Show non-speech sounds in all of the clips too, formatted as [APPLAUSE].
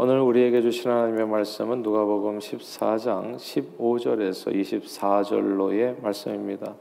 오늘 우리에게 주신 하나님의 말씀은 누가복음 14장 15절에서 24절로의 말씀입니다.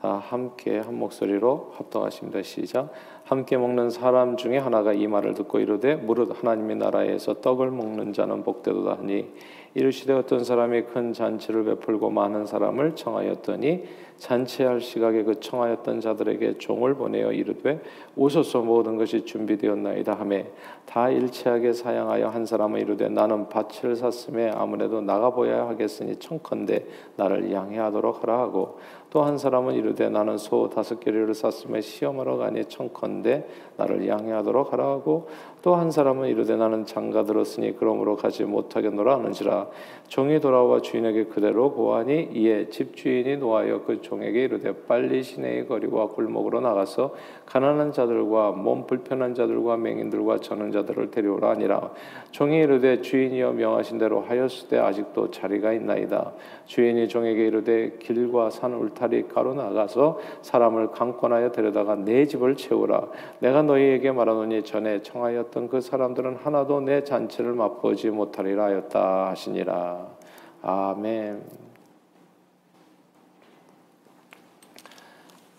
다 함께 한 목소리로 합동하십니다. 시작. 함께 먹는 사람 중에 하나가 이 말을 듣고 이르되 무릇 하나님의 나라에서 떡을 먹는 자는 복되도다 하니 이르시되 어떤 사람이 큰 잔치를 베풀고 많은 사람을 청하였더니 잔치할 시각에 그 청하였던 자들에게 종을 보내어 이르되 오소서 모든 것이 준비되었나이다 하매 다 일체하게 사양하여 한 사람은 이르되 나는 밭을 샀음에 아무래도 나가 보야 하겠으니 청컨대 나를 양해하도록 하라 하고 또 한 사람은 이르되 나는 소 다섯 개를 샀음에 시험하러 가니 청컨대 나를 양해하도록 하라 하고 또 한 사람은 이르되 나는 장가 들었으니 그러므로 가지 못하겠노라 하는지라. 종이 돌아와 주인에게 그대로 고하니 이에 집주인이 노하여 그 종에게 이르되 빨리 시내의 거리와 골목으로 나가서 가난한 자들과 몸 불편한 자들과 맹인들과 저는 자들을 데려오라 하니라. 종이 이르되 주인이여 명하신 대로 하였으되 아직도 자리가 있나이다. 주인이 종에게 이르되 길과 산 울타리 가로 나가서 사람을 강권하여 데려다가 내 집을 채우라 내가 너희에게 말하노니 전에 청하였던 그 사람들은 하나도 내 잔치를 맛보지 못하리라 하였다 하시니라 아멘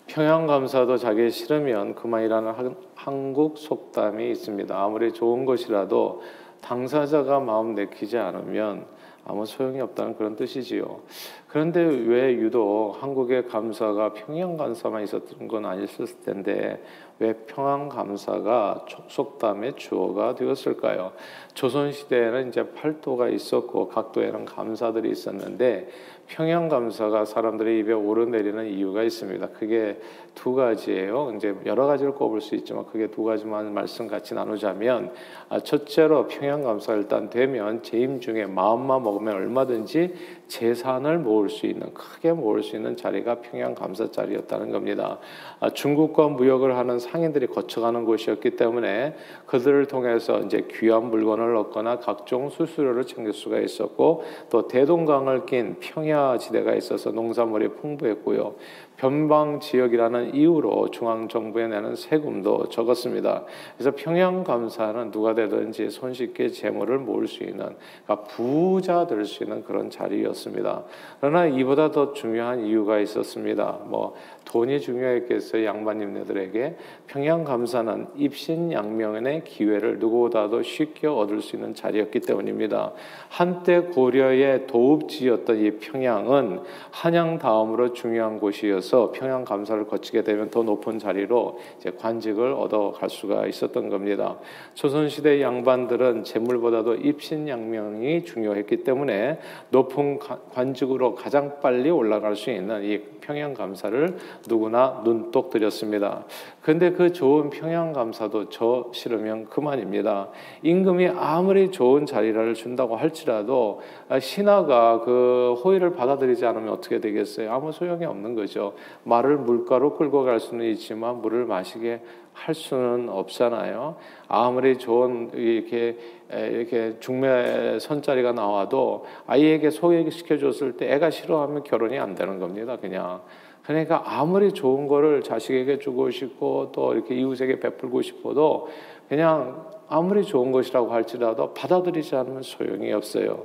평양감사도 자기 싫으면 그만이라는 한국 속담이 있습니다. 아무리 좋은 것이라도 당사자가 마음 내키지 않으면 아무 소용이 없다는 그런 뜻이지요. 그런데 왜 유독 한국의 감사가 평양 감사만 있었던 건 아니었을 텐데 왜 평양 감사가 속담의 주어가 되었을까요? 조선 시대에는 이제 팔도가 있었고 각도에는 감사들이 있었는데 평양 감사가 사람들의 입에 오르내리는 이유가 있습니다. 그게 두 가지예요. 이제 여러 가지를 꼽을 수 있지만 그게 두 가지만 말씀 같이 나누자면 아, 첫째로 평양 감사 일단 되면 재임 중에 마음만 먹으면 얼마든지 재산을 모을 수 있는 크게 모을 수 있는 자리가 평양 감사 자리였다는 겁니다. 아, 중국과 무역을 하는 상인들이 거쳐가는 곳이었기 때문에 그들을 통해서 이제 귀한 물건을 얻거나 각종 수수료를 챙길 수가 있었고 또 대동강을 낀 평야 지대가 있어서 농산물이 풍부했고요. 변방 지역이라는 이유로 중앙 정부에 내는 세금도 적었습니다. 그래서 평양 감사는 누가 되든지 손쉽게 재물을 모을 수 있는 그러니까 부자 될 수 있는 그런 자리였습니다. 그러나 이보다 더 중요한 이유가 있었습니다. 뭐 돈이 중요했겠어요. 양반님네들에게 평양 감사는 입신양명의 기회를 누구보다도 쉽게 얻을 수 있는 자리였기 때문입니다. 한때 고려의 도읍지였던 이 평양은 한양 다음으로 중요한 곳이어서 평양 감사를 거치게 되면 더 높은 자리로 관직을 얻어 갈 수가 있었던 겁니다. 조선 시대 양반들은 재물보다도 입신양명이 중요했기 때문에 높은 관직으로 가장 빨리 올라갈 수 있는 이 평양 감사를 누구나 눈독 들였습니다. 근데 그 좋은 평양 감사도 저 싫으면 그만입니다. 임금이 아무리 좋은 자리를 준다고 할지라도 신하가 그 호의를 받아들이지 않으면 어떻게 되겠어요? 아무 소용이 없는 거죠. 말을 물가로 끌고 갈 수는 있지만 물을 마시게 할 수는 없잖아요. 아무리 좋은 이렇게 이렇게 중매 선자리가 나와도 아이에게 소개시켜 줬을 때 애가 싫어하면 결혼이 안 되는 겁니다. 그냥. 그러니까 아무리 좋은 거를 자식에게 주고 싶고 또 이렇게 이웃에게 베풀고 싶어도 그냥 아무리 좋은 것이라고 할지라도 받아들이지 않으면 소용이 없어요.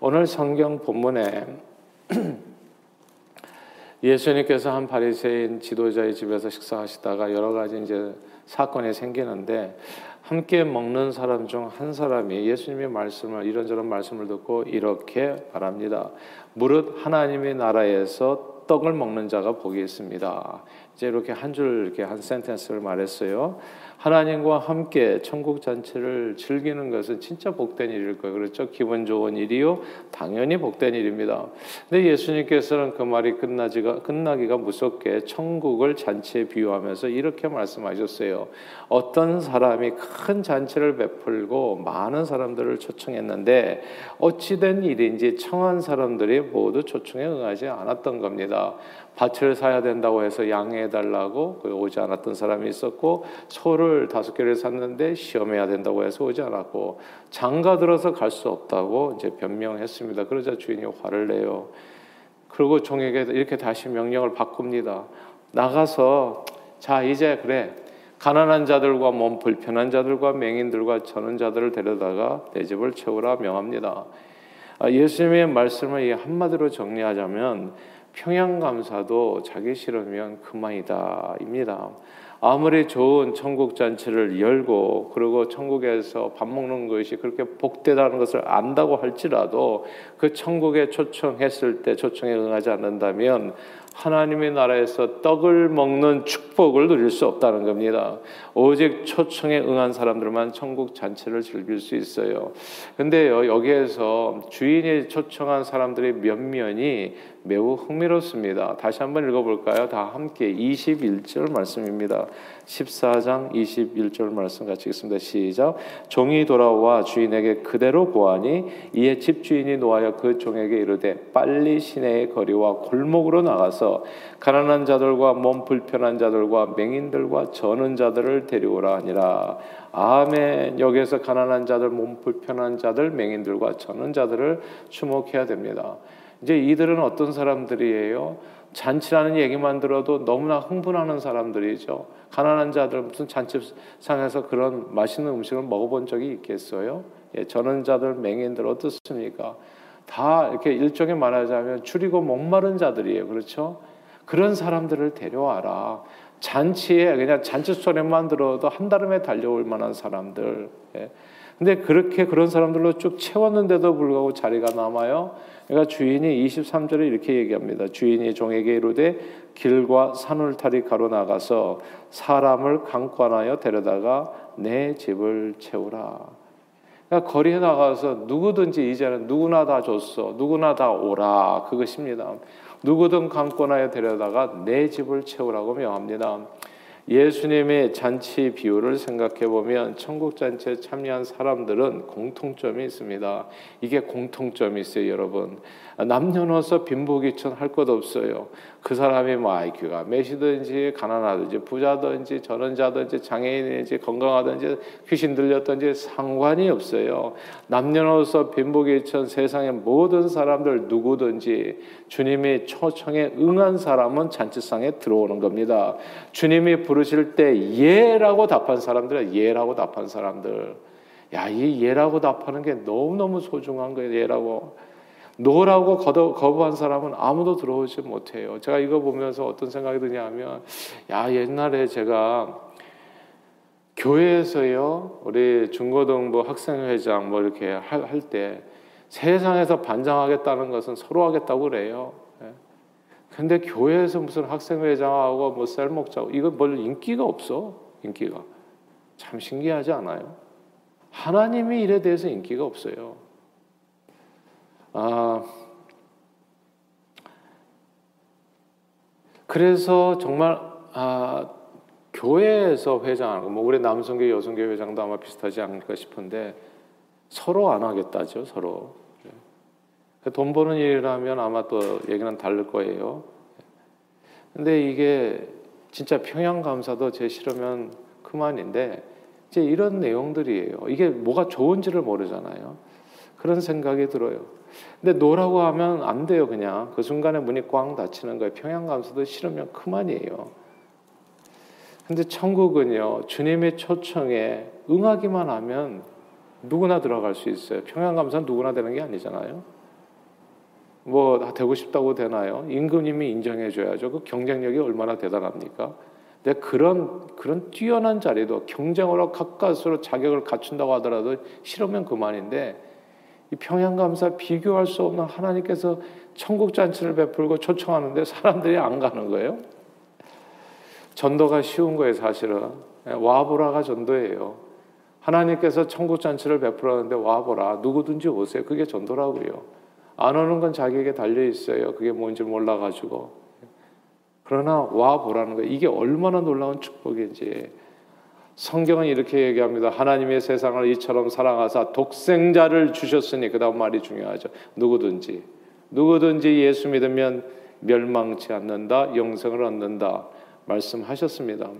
오늘 성경 본문에 [CLEARS THROAT] 예수님께서 한 바리새인 지도자의 집에서 식사하시다가 여러 가지 이제 사건이 생기는데 함께 먹는 사람 중 한 사람이 예수님의 말씀을 이런저런 말씀을 듣고 이렇게 말합니다. 무릇 하나님의 나라에서 떡을 먹는 자가 복이 있습니다. 이제 이렇게 한 줄 이렇게 한 센텐스를 말했어요. 하나님과 함께 천국 잔치를 즐기는 것은 진짜 복된 일일 거예요. 그렇죠? 기분 좋은 일이요. 당연히 복된 일입니다. 근데 예수님께서는 그 말이 끝나지가 끝나기가 무섭게 천국을 잔치에 비유하면서 이렇게 말씀하셨어요. 어떤 사람이 큰 잔치를 베풀고 많은 사람들을 초청했는데 어찌된 일인지 청한 사람들이 모두 초청에 응하지 않았던 겁니다. 밭을 사야 된다고 해서 양해해 달라고 오지 않았던 사람이 있었고 소를 다섯 개를 샀는데 시험해야 된다고 해서 오지 않았고 장가 들어서 갈 수 없다고 이제 변명했습니다. 그러자 주인이 화를 내요. 그리고 종에게 이렇게 다시 명령을 바꿉니다. 나가서 자 이제 그래 가난한 자들과 몸 불편한 자들과 맹인들과 저는 자들을 데려다가 내 집을 채우라 명합니다. 아, 예수님의 말씀을 한마디로 정리하자면 평양 감사도 자기 싫으면 그만이다입니다. 아무리 좋은 천국 잔치를 열고 그리고 천국에서 밥 먹는 것이 그렇게 복되다는 것을 안다고 할지라도 그 천국에 초청했을 때 초청에 응하지 않는다면 하나님의 나라에서 떡을 먹는 축복을 누릴 수 없다는 겁니다. 오직 초청에 응한 사람들만 천국 잔치를 즐길 수 있어요. 근데요, 여기에서 주인이 초청한 사람들의 면면이 매우 흥미롭습니다. 다시 한번 읽어볼까요? 다 함께 21절 말씀입니다. 14장 21절 말씀 같이 읽습니다. 시작. 종이 돌아와 주인에게 그대로 고하니 이에 집주인이 노하여 그 종에게 이르되 빨리 시내의 거리와 골목으로 나가서 가난한 자들과 몸 불편한 자들과 맹인들과 저는 자들을 데려오라 하니라. 아멘. 여기에서 가난한 자들, 몸 불편한 자들, 맹인들과 저는 자들을 주목해야 됩니다. 이제 이들은 어떤 사람들이에요? 잔치라는 얘기만 들어도 너무나 흥분하는 사람들이죠. 가난한 자들 무슨 잔치상에서 그런 맛있는 음식을 먹어본 적이 있겠어요? 예, 저는 자들 맹인들 어떻습니까? 다 이렇게 일종의 말하자면 줄이고 목마른 자들이에요. 그렇죠? 그런 사람들을 데려와라. 잔치에 그냥 잔치 소리만 들어도 한달음에 달려올 만한 사람들. 예. 근데 그렇게 그런 사람들로 쭉 채웠는데도 불구하고 자리가 남아요. 그러니까 주인이 23절에 이렇게 얘기합니다. 주인이 종에게 이르되 길과 산울타리 가로 나가서 사람을 강권하여 데려다가 내 집을 채우라. 그러니까 거리에 나가서 누구든지 이제는 누구나 다 줬어. 누구나 다 오라. 그것입니다. 누구든 강권하여 데려다가 내 집을 채우라고 명합니다. 예수님의 잔치 비유를 생각해 보면 천국 잔치에 참여한 사람들은 공통점이 있습니다. 이게 공통점이 있어요, 여러분. 남녀노소 빈부귀천 할 것 없어요. 그 사람이 뭐 IQ가 몇이든지 가난하든지 부자든지 전원자든지 장애인이든지 건강하든지 귀신 들렸든지 상관이 없어요. 남녀노소 빈부귀천 세상의 모든 사람들 누구든지 주님이 초청에 응한 사람은 잔치상에 들어오는 겁니다. 주님이 부르실 때 예라고 답한 사람들은 예라고 답한 사람들. 야, 이 예라고 답하는 게 너무너무 소중한 거예요. 예라고. 노라고 거부한 사람은 아무도 들어오지 못해요. 제가 이거 보면서 어떤 생각이 드냐면, 야, 옛날에 제가 교회에서요, 우리 중고등부 학생회장 뭐 이렇게 할 때 세상에서 반장하겠다는 것은 서로 하겠다고 그래요. 예. 근데 교회에서 무슨 학생회장하고 뭐 쌀 먹자고 이거 별 인기가 없어. 인기가. 참 신기하지 않아요? 하나님의 일에 대해서 인기가 없어요. 아, 그래서 정말 아, 교회에서 회장하는 뭐 우리 남성교 여성교 회장도 아마 비슷하지 않을까 싶은데 서로 안 하겠다죠 서로 네. 돈 버는 일이라면 아마 또 얘기는 다를 거예요. 근데 이게 진짜 평양 감사도 제 싫으면 그만인데 이제 이런 내용들이에요. 이게 뭐가 좋은지를 모르잖아요. 그런 생각이 들어요. 근데 노라고 하면 안 돼요, 그냥. 그 순간에 문이 꽝 닫히는 거예요. 평양 감사도 싫으면 그만이에요. 근데 천국은요, 주님의 초청에 응하기만 하면 누구나 들어갈 수 있어요. 평양 감사는 누구나 되는 게 아니잖아요. 뭐 되고 싶다고 되나요? 임금님이 인정해줘야죠. 그 경쟁력이 얼마나 대단합니까? 근데 그런 그런 뛰어난 자리도 경쟁으로 가까스로 자격을 갖춘다고 하더라도 싫으면 그만인데 이 평양감사 비교할 수 없는 하나님께서 천국 잔치를 베풀고 초청하는데 사람들이 안 가는 거예요. 전도가 쉬운 거예요, 사실은. 예, 와보라가 전도예요. 하나님께서 천국 잔치를 베풀었는데 와보라. 누구든지 오세요. 그게 전도라고요. 안 오는 건 자기에게 달려 있어요. 그게 뭔지 몰라 가지고. 그러나 와 보라는 거예요. 이게 얼마나 놀라운 축복인지. 성경은 이렇게 얘기합니다. 하나님의 세상을 이처럼 사랑하사 독생자를 주셨으니 그다음 말이 중요하죠. 누구든지 누구든지 예수 믿으면 멸망치 않는다, 영생을 얻는다 말씀하셨습니다.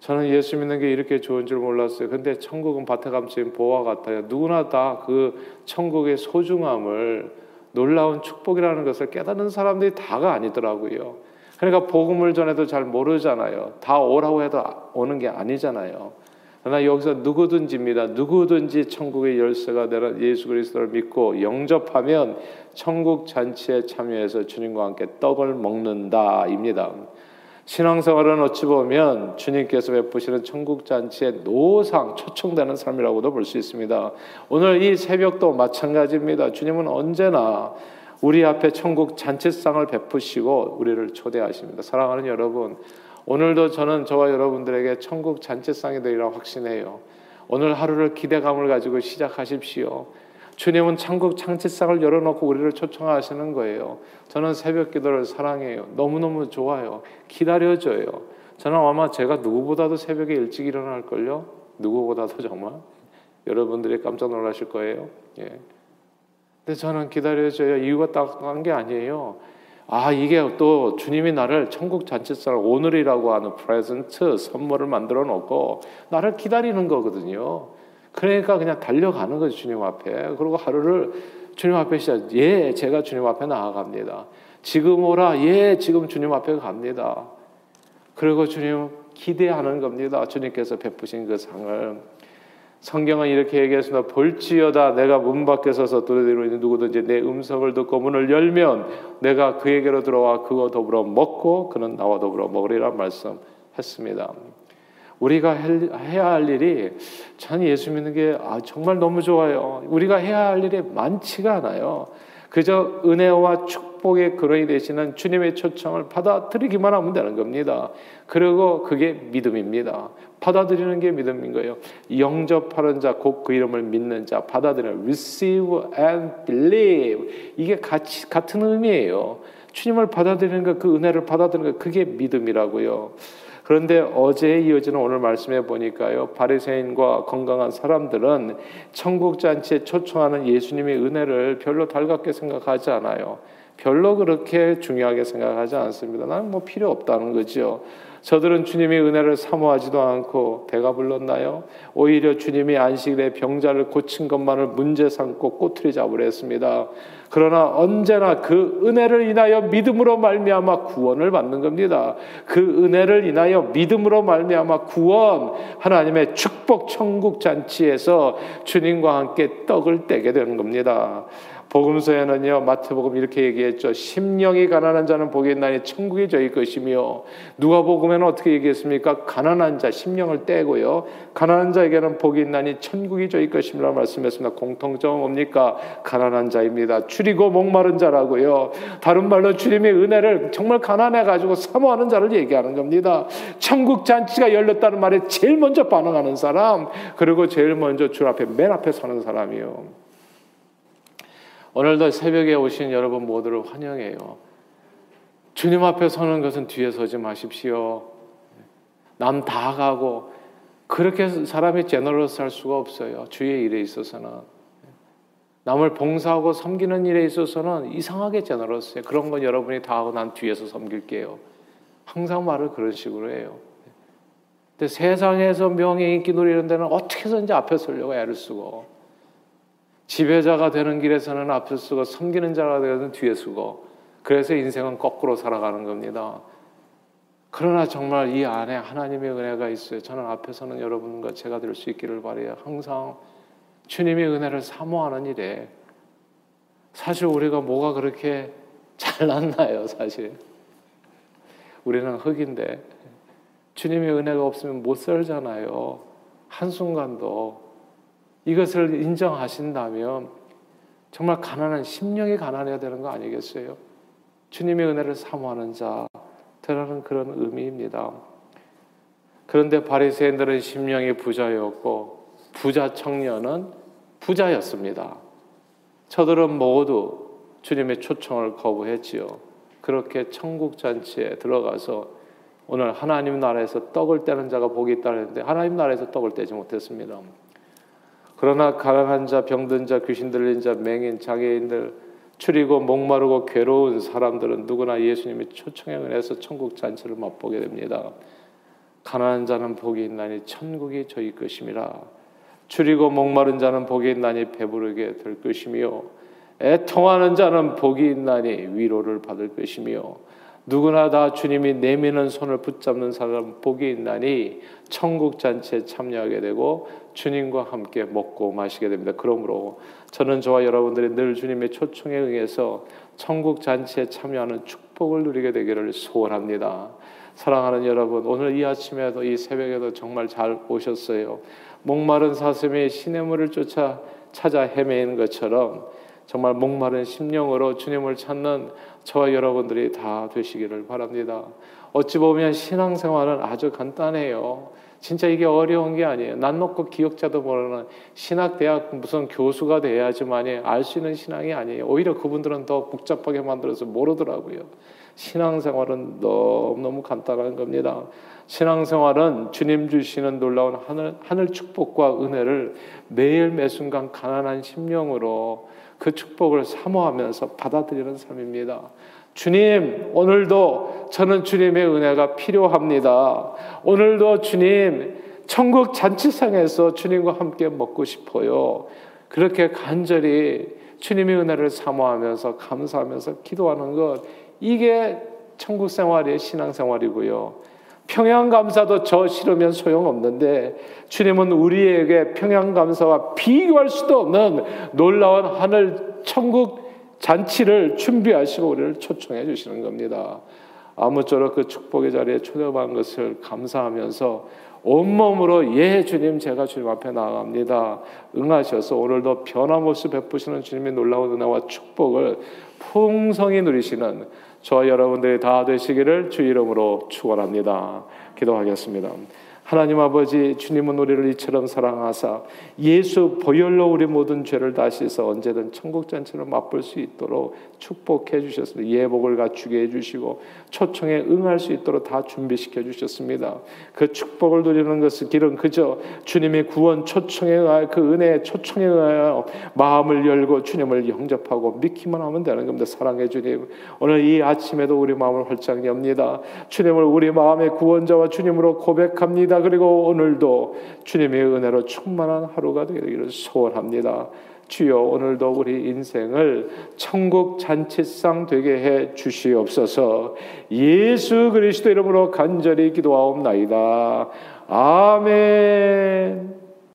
저는 예수 믿는 게 이렇게 좋은 줄 몰랐어요. 근데 천국은 밭에 감춘 보화 같아요. 누구나 다 그 천국의 소중함을 놀라운 축복이라는 것을 깨닫는 사람들이 다가 아니더라고요. 그러니까 복음을 전해도 잘 모르잖아요. 다 오라고 해도 오는 게 아니잖아요. 그러나 여기서 누구든지입니다. 누구든지 천국의 열쇠가 되는 예수 그리스도를 믿고 영접하면 천국 잔치에 참여해서 주님과 함께 떡을 먹는다입니다. 신앙생활은 어찌 보면 주님께서 베푸시는 천국 잔치의 노상 초청되는 삶이라고도 볼 수 있습니다. 오늘 이 새벽도 마찬가지입니다. 주님은 언제나 우리 앞에 천국 잔치상을 베푸시고 우리를 초대하십니다. 사랑하는 여러분, 오늘도 저는 저와 여러분들에게 천국 잔치상이 되리라 확신해요. 오늘 하루를 기대감을 가지고 시작하십시오. 주님은 천국 잔치상을 열어놓고 우리를 초청하시는 거예요. 저는 새벽 기도를 사랑해요. 너무너무 좋아요. 기다려줘요. 저는 아마 제가 누구보다도 새벽에 일찍 일어날걸요? 누구보다도 정말. 여러분들이 깜짝 놀라실 거예요. 예. 근데 저는 기다려줘요. 이유가 딱 한 게 아니에요. 아 이게 또 주님이 나를 천국 잔치상 오늘이라고 하는 프레젠트 선물을 만들어 놓고 나를 기다리는 거거든요. 그러니까 그냥 달려가는 거죠 주님 앞에. 그리고 하루를 주님 앞에 시작. 예, 제가 주님 앞에 나아갑니다. 지금 오라. 예, 지금 주님 앞에 갑니다. 그리고 주님 기대하는 겁니다. 주님께서 베푸신 그 상을. 성경은 이렇게 얘기했습니다. 볼지어다 내가 문 밖에 서서 두드리고 있는 누구든지 내 음성을 듣고 문을 열면 내가 그에게로 들어와 그와 더불어 먹고 그는 나와 더불어 먹으리라 말씀했습니다. 우리가 해야 할 일이 전 예수 믿는 게 아, 정말 너무 좋아요. 우리가 해야 할 일이 많지가 않아요. 그저 은혜와 축복의 근원이 되시는 주님의 초청을 받아들이기만 하면 되는 겁니다. 그리고 그게 믿음입니다. 받아들이는 게 믿음인 거예요. 영접하는 자, 곧 그 이름을 믿는 자, 받아들이는 receive and believe 이게 같이 같은 의미예요. 주님을 받아들이는 것, 그 은혜를 받아들이는 것, 그게 믿음이라고요. 그런데 어제 이어지는 오늘 말씀해 보니까요. 바리새인과 건강한 사람들은 천국 잔치에 초청하는 예수님의 은혜를 별로 달갑게 생각하지 않아요. 별로 그렇게 중요하게 생각하지 않습니다. 나는 뭐 필요 없다는 거죠. 저들은 주님의 은혜를 사모하지도 않고 배가 불렀나요? 오히려 주님이 안식일에 병자를 고친 것만을 문제 삼고 꼬투리 잡으려 했습니다. 그러나 언제나 그 은혜를 인하여 믿음으로 말미암아 구원을 받는 겁니다. 그 은혜를 인하여 믿음으로 말미암아 구원 하나님의 축복 천국 잔치에서 주님과 함께 떡을 떼게 되는 겁니다. 복음서에는요 마태복음 이렇게 얘기했죠. 심령이 가난한 자는 복이 있나니 천국이 저희 것이며 누가 복음에는 어떻게 얘기했습니까? 가난한 자 심령을 떼고요. 가난한 자에게는 복이 있나니 천국이 저희 것이라 말씀했습니다. 공통점은 뭡니까? 가난한 자입니다. 줄이고 목마른 자라고요. 다른 말로 주님의 은혜를 정말 가난해 가지고 사모하는 자를 얘기하는 겁니다. 천국 잔치가 열렸다는 말에 제일 먼저 반응하는 사람 그리고 제일 먼저 주 앞에 맨 앞에 서는 사람이요. 오늘도 새벽에 오신 여러분 모두를 환영해요. 주님 앞에 서는 것은 뒤에 서지 마십시오. 남 다 가고 그렇게 사람이 제너러스 할 수가 없어요. 주의 일에 있어서는. 남을 봉사하고 섬기는 일에 있어서는 이상하게 제너러스해요. 그런 건 여러분이 다 하고 난 뒤에서 섬길게요. 항상 말을 그런 식으로 해요. 근데 세상에서 명예 인기 누리는 데는 어떻게 해서든지 앞에 서려고 애를 쓰고 지배자가 되는 길에서는 앞에 서고 섬기는 자가 되는 뒤에 서고 그래서 인생은 거꾸로 살아가는 겁니다. 그러나 정말 이 안에 하나님의 은혜가 있어요. 저는 앞에서는 여러분과 제가 될 수 있기를 바래요. 항상 주님의 은혜를 사모하는 일에 사실 우리가 뭐가 그렇게 잘났나요, 사실. 우리는 흙인데 주님의 은혜가 없으면 못 살잖아요. 한순간도 이것을 인정하신다면 정말 가난한 심령이 가난해야 되는 거 아니겠어요? 주님의 은혜를 사모하는 자들라는 그런 의미입니다. 그런데 바리새인들은 심령이 부자였고 부자 청년은 부자였습니다. 저들은 모두 주님의 초청을 거부했지요. 그렇게 천국 잔치에 들어가서 오늘 하나님 나라에서 떡을 떼는 자가 복이 있다는데 하나님 나라에서 떡을 떼지 못했습니다. 그러나 가난한 자, 병든 자, 귀신 들린 자, 맹인, 장애인들, 추리고 목마르고 괴로운 사람들은 누구나 예수님의 초청에 은해서 천국 잔치를 맛보게 됩니다. 가난한 자는 복이 있나니 천국이 저희 것임이라. 추리고 목마른 자는 복이 있나니 배부르게 될 것이며 애통하는 자는 복이 있나니 위로를 받을 것이며 누구나 다 주님이 내미는 손을 붙잡는 사람 복이 있나니 천국 잔치에 참여하게 되고 주님과 함께 먹고 마시게 됩니다. 그러므로 저는 저와 여러분들이 늘 주님의 초청에 응해서 천국 잔치에 참여하는 축복을 누리게 되기를 소원합니다. 사랑하는 여러분, 오늘 이 아침에도 이 새벽에도 정말 잘 오셨어요. 목마른 사슴이 시냇물을 쫓아 찾아 헤매는 것처럼 정말 목마른 심령으로 주님을 찾는 저와 여러분들이 다 되시기를 바랍니다. 어찌 보면 신앙생활은 아주 간단해요. 진짜 이게 어려운 게 아니에요. 난 놓고 기억자도 모르는 신학대학 무슨 교수가 돼야지만이 알 수 있는 신앙이 아니에요. 오히려 그분들은 더 복잡하게 만들어서 모르더라고요. 신앙생활은 너무너무 간단한 겁니다. 신앙생활은 주님 주시는 놀라운 하늘, 하늘 축복과 은혜를 매일 매 순간 가난한 심령으로 그 축복을 사모하면서 받아들이는 삶입니다. 주님, 오늘도 저는 주님의 은혜가 필요합니다. 오늘도 주님, 천국 잔치상에서 주님과 함께 먹고 싶어요. 그렇게 간절히 주님의 은혜를 사모하면서 감사하면서 기도하는 것, 이게 천국 생활의 신앙 생활이고요. 평양 감사도 저 싫으면 소용없는데 주님은 우리에게 평양 감사와 비교할 수도 없는 놀라운 하늘 천국 잔치를 준비하시고 우리를 초청해 주시는 겁니다. 아무쪼록 그 축복의 자리에 초대받은 것을 감사하면서 온몸으로 예 주님 제가 주님 앞에 나갑니다. 응하셔서 오늘도 변함없이 베푸시는 주님의 놀라운 은혜와 축복을 풍성히 누리시는 저와 여러분들이 다 되시기를 주 이름으로 축원합니다. 기도하겠습니다. 하나님 아버지 주님은 우리를 이처럼 사랑하사 예수 보혈로 우리 모든 죄를 다시서 언제든 천국 잔치를 맛볼 수 있도록 축복해 주셨습니다. 예복을 갖추게 해 주시고 초청에 응할 수 있도록 다 준비시켜 주셨습니다. 그 축복을 누리는 것은 길은 그저 주님의 구원 초청에 의하여 그 은혜 초청에 의하여 마음을 열고 주님을 영접하고 믿기만 하면 되는 겁니다. 사랑해 주님. 오늘 이 아침에도 우리 마음을 활짝 엽니다. 주님을 우리 마음의 구원자와 주님으로 고백합니 다. 그리고 오늘도 주님의 은혜로 충만한 하루가 되기를 소원합니다. 주여 오늘도 우리 인생을 천국 잔치상 되게 해 주시옵소서. 예수 그리스도 이름으로 간절히 기도하옵나이다. 아멘.